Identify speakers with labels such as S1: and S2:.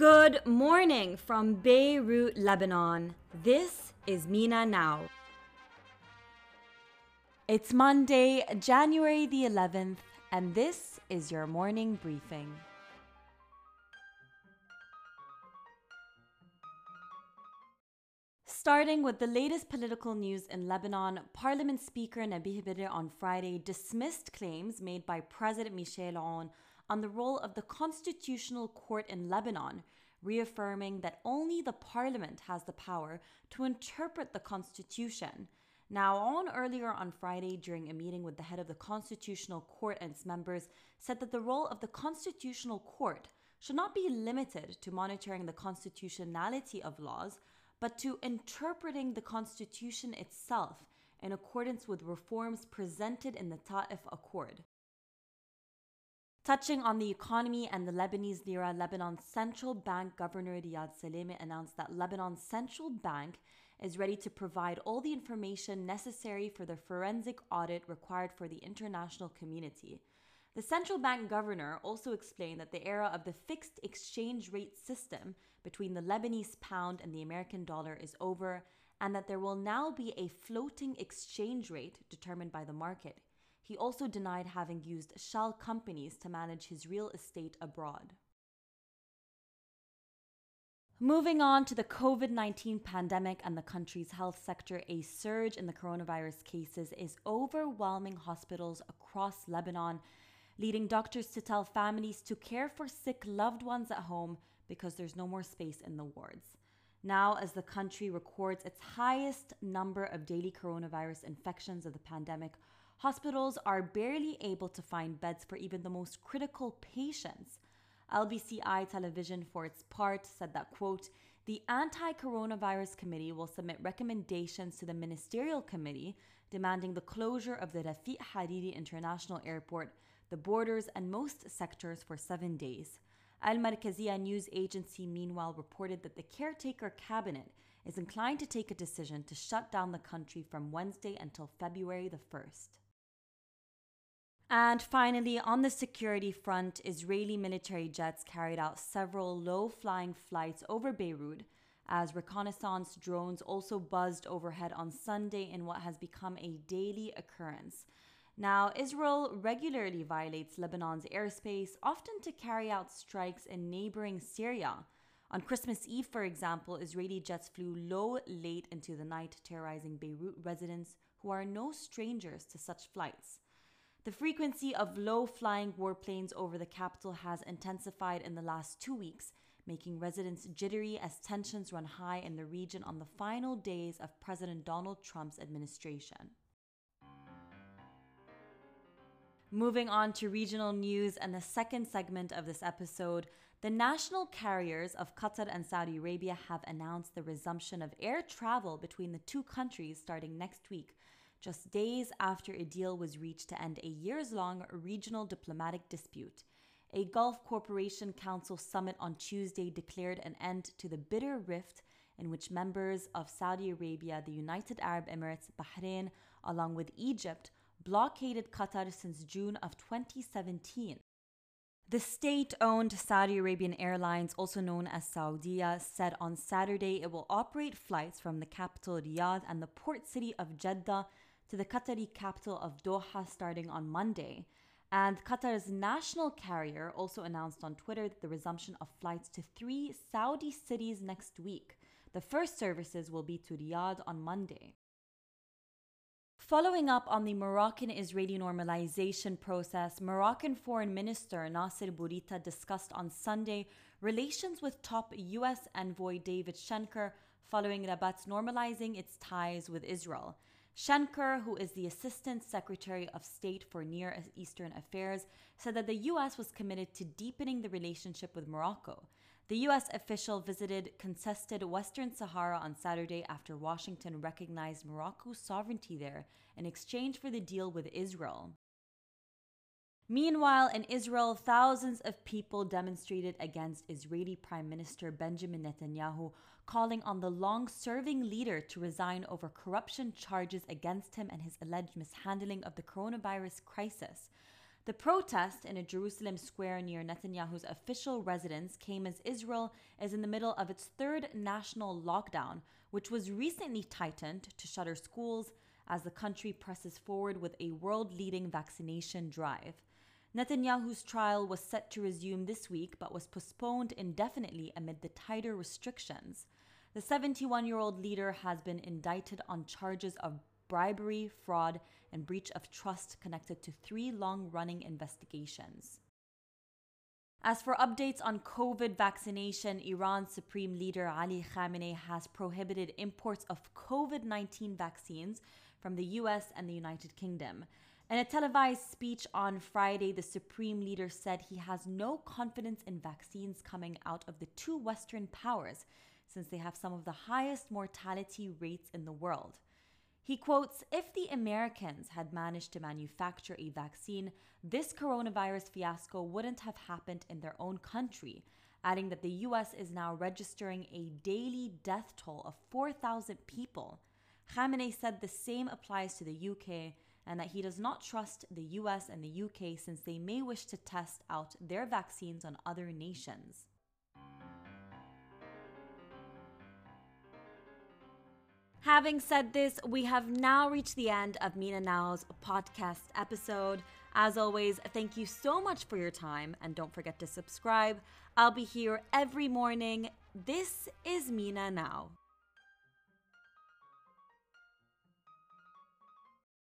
S1: Good morning from Beirut, Lebanon. This is Mina Now. It's Monday, January the 11th, and this is your morning briefing. Starting with the latest political news in Lebanon, Parliament Speaker Nabih Berri on Friday dismissed claims made by President Michel Aoun on the role of the Constitutional Court in Lebanon, reaffirming that only the Parliament has the power to interpret the Constitution. Now, on earlier on Friday, during a meeting with the head of the Constitutional Court and its members, said that the role of the Constitutional Court should not be limited to monitoring the constitutionality of laws, but to interpreting the Constitution itself in accordance with reforms presented in the Ta'if Accord. Touching on the economy and the Lebanese lira, Lebanon's central bank governor Riyad Salameh announced that Lebanon's central bank is ready to provide all the information necessary for the forensic audit required for the international community. The central bank governor also explained that the era of the fixed exchange rate system between the Lebanese pound and the American dollar is over, and that there will now be a floating exchange rate determined by the market. He also denied having used shell companies to manage his real estate abroad. Moving on to the COVID 19 pandemic and the country's health sector, a surge in the coronavirus cases is overwhelming hospitals across Lebanon, leading doctors to tell families to care for sick loved ones at home because there's no more space in the wards. Now, as the country records its highest number of daily coronavirus infections of the pandemic, hospitals are barely able to find beds for even the most critical patients. LBCI television, for its part, said that, quote, the Anti Coronavirus Committee will submit recommendations to the Ministerial Committee demanding the closure of the Rafiq Hariri International Airport, the borders, and most sectors for seven days. Al Markazia news agency meanwhile reported that the caretaker cabinet is inclined to take a decision to shut down the country from Wednesday until February the 1st. And finally, on the security front, Israeli military jets carried out several low flying flights over Beirut as reconnaissance drones also buzzed overhead on Sunday in what has become a daily occurrence. Now, Israel regularly violates Lebanon's airspace, often to carry out strikes in neighboring Syria. On Christmas Eve, for example, Israeli jets flew low late into the night, terrorizing Beirut residents who are no strangers to such flights. The frequency of low flying warplanes over the capital has intensified in the last two weeks, making residents jittery as tensions run high in the region on the final days of President Donald Trump's administration. Moving on to regional news and the second segment of this episode, the national carriers of Qatar and Saudi Arabia have announced the resumption of air travel between the two countries starting next week just days after a deal was reached to end a years long regional diplomatic dispute. A Gulf Cooperation Council summit on Tuesday declared an end to the bitter rift in which members of Saudi Arabia, the United Arab Emirates, Bahrain, along with Egypt, blockaded Qatar since June of 2017. The state owned Saudi Arabian Airlines, also known as Saudia, said on Saturday it will operate flights from the capital Riyadh and the port city of Jeddah to the Qatari capital of Doha starting on Monday. And Qatar's national carrier also announced on Twitter the resumption of flights to three Saudi cities next week. The first services will be to Riyadh on Monday. Following up on the Moroccan Israeli normalization process, Moroccan Foreign Minister Nasser Bourita discussed on Sunday relations with top U.S. envoy David Schenker following Rabat's normalizing its ties with Israel. Schenker, who is the Assistant Secretary of State for Near Eastern Affairs, said that the U.S. was committed to deepening the relationship with Morocco. The U.S. official visited contested Western Sahara on Saturday after Washington recognized Morocco's sovereignty there in exchange for the deal with Israel. Meanwhile, in Israel, thousands of people demonstrated against Israeli Prime Minister Benjamin Netanyahu, calling on the long serving leader to resign over corruption charges against him and his alleged mishandling of the coronavirus crisis. The protest in a Jerusalem square near Netanyahu's official residence came as Israel is in the middle of its third national lockdown, which was recently tightened to shutter schools as the country presses forward with a world leading vaccination drive. Netanyahu's trial was set to resume this week but was postponed indefinitely amid the tighter restrictions. The 71 year old leader has been indicted on charges of bribery, fraud, and breach of trust connected to three long running investigations. As for updates on COVID vaccination, Iran's Supreme Leader Ali Khamenei has prohibited imports of COVID 19 vaccines from the US and the United Kingdom. In a televised speech on Friday, the Supreme Leader said he has no confidence in vaccines coming out of the two Western powers, since they have some of the highest mortality rates in the world. He quotes If the Americans had managed to manufacture a vaccine, this coronavirus fiasco wouldn't have happened in their own country, adding that the US is now registering a daily death toll of 4,000 people. Khamenei said the same applies to the UK and that he does not trust the US and the UK since they may wish to test out their vaccines on other nations. Having said this, we have now reached the end of Mina Now's podcast episode. As always, thank you so much for your time and don't forget to subscribe. I'll be here every morning. This is Mina Now.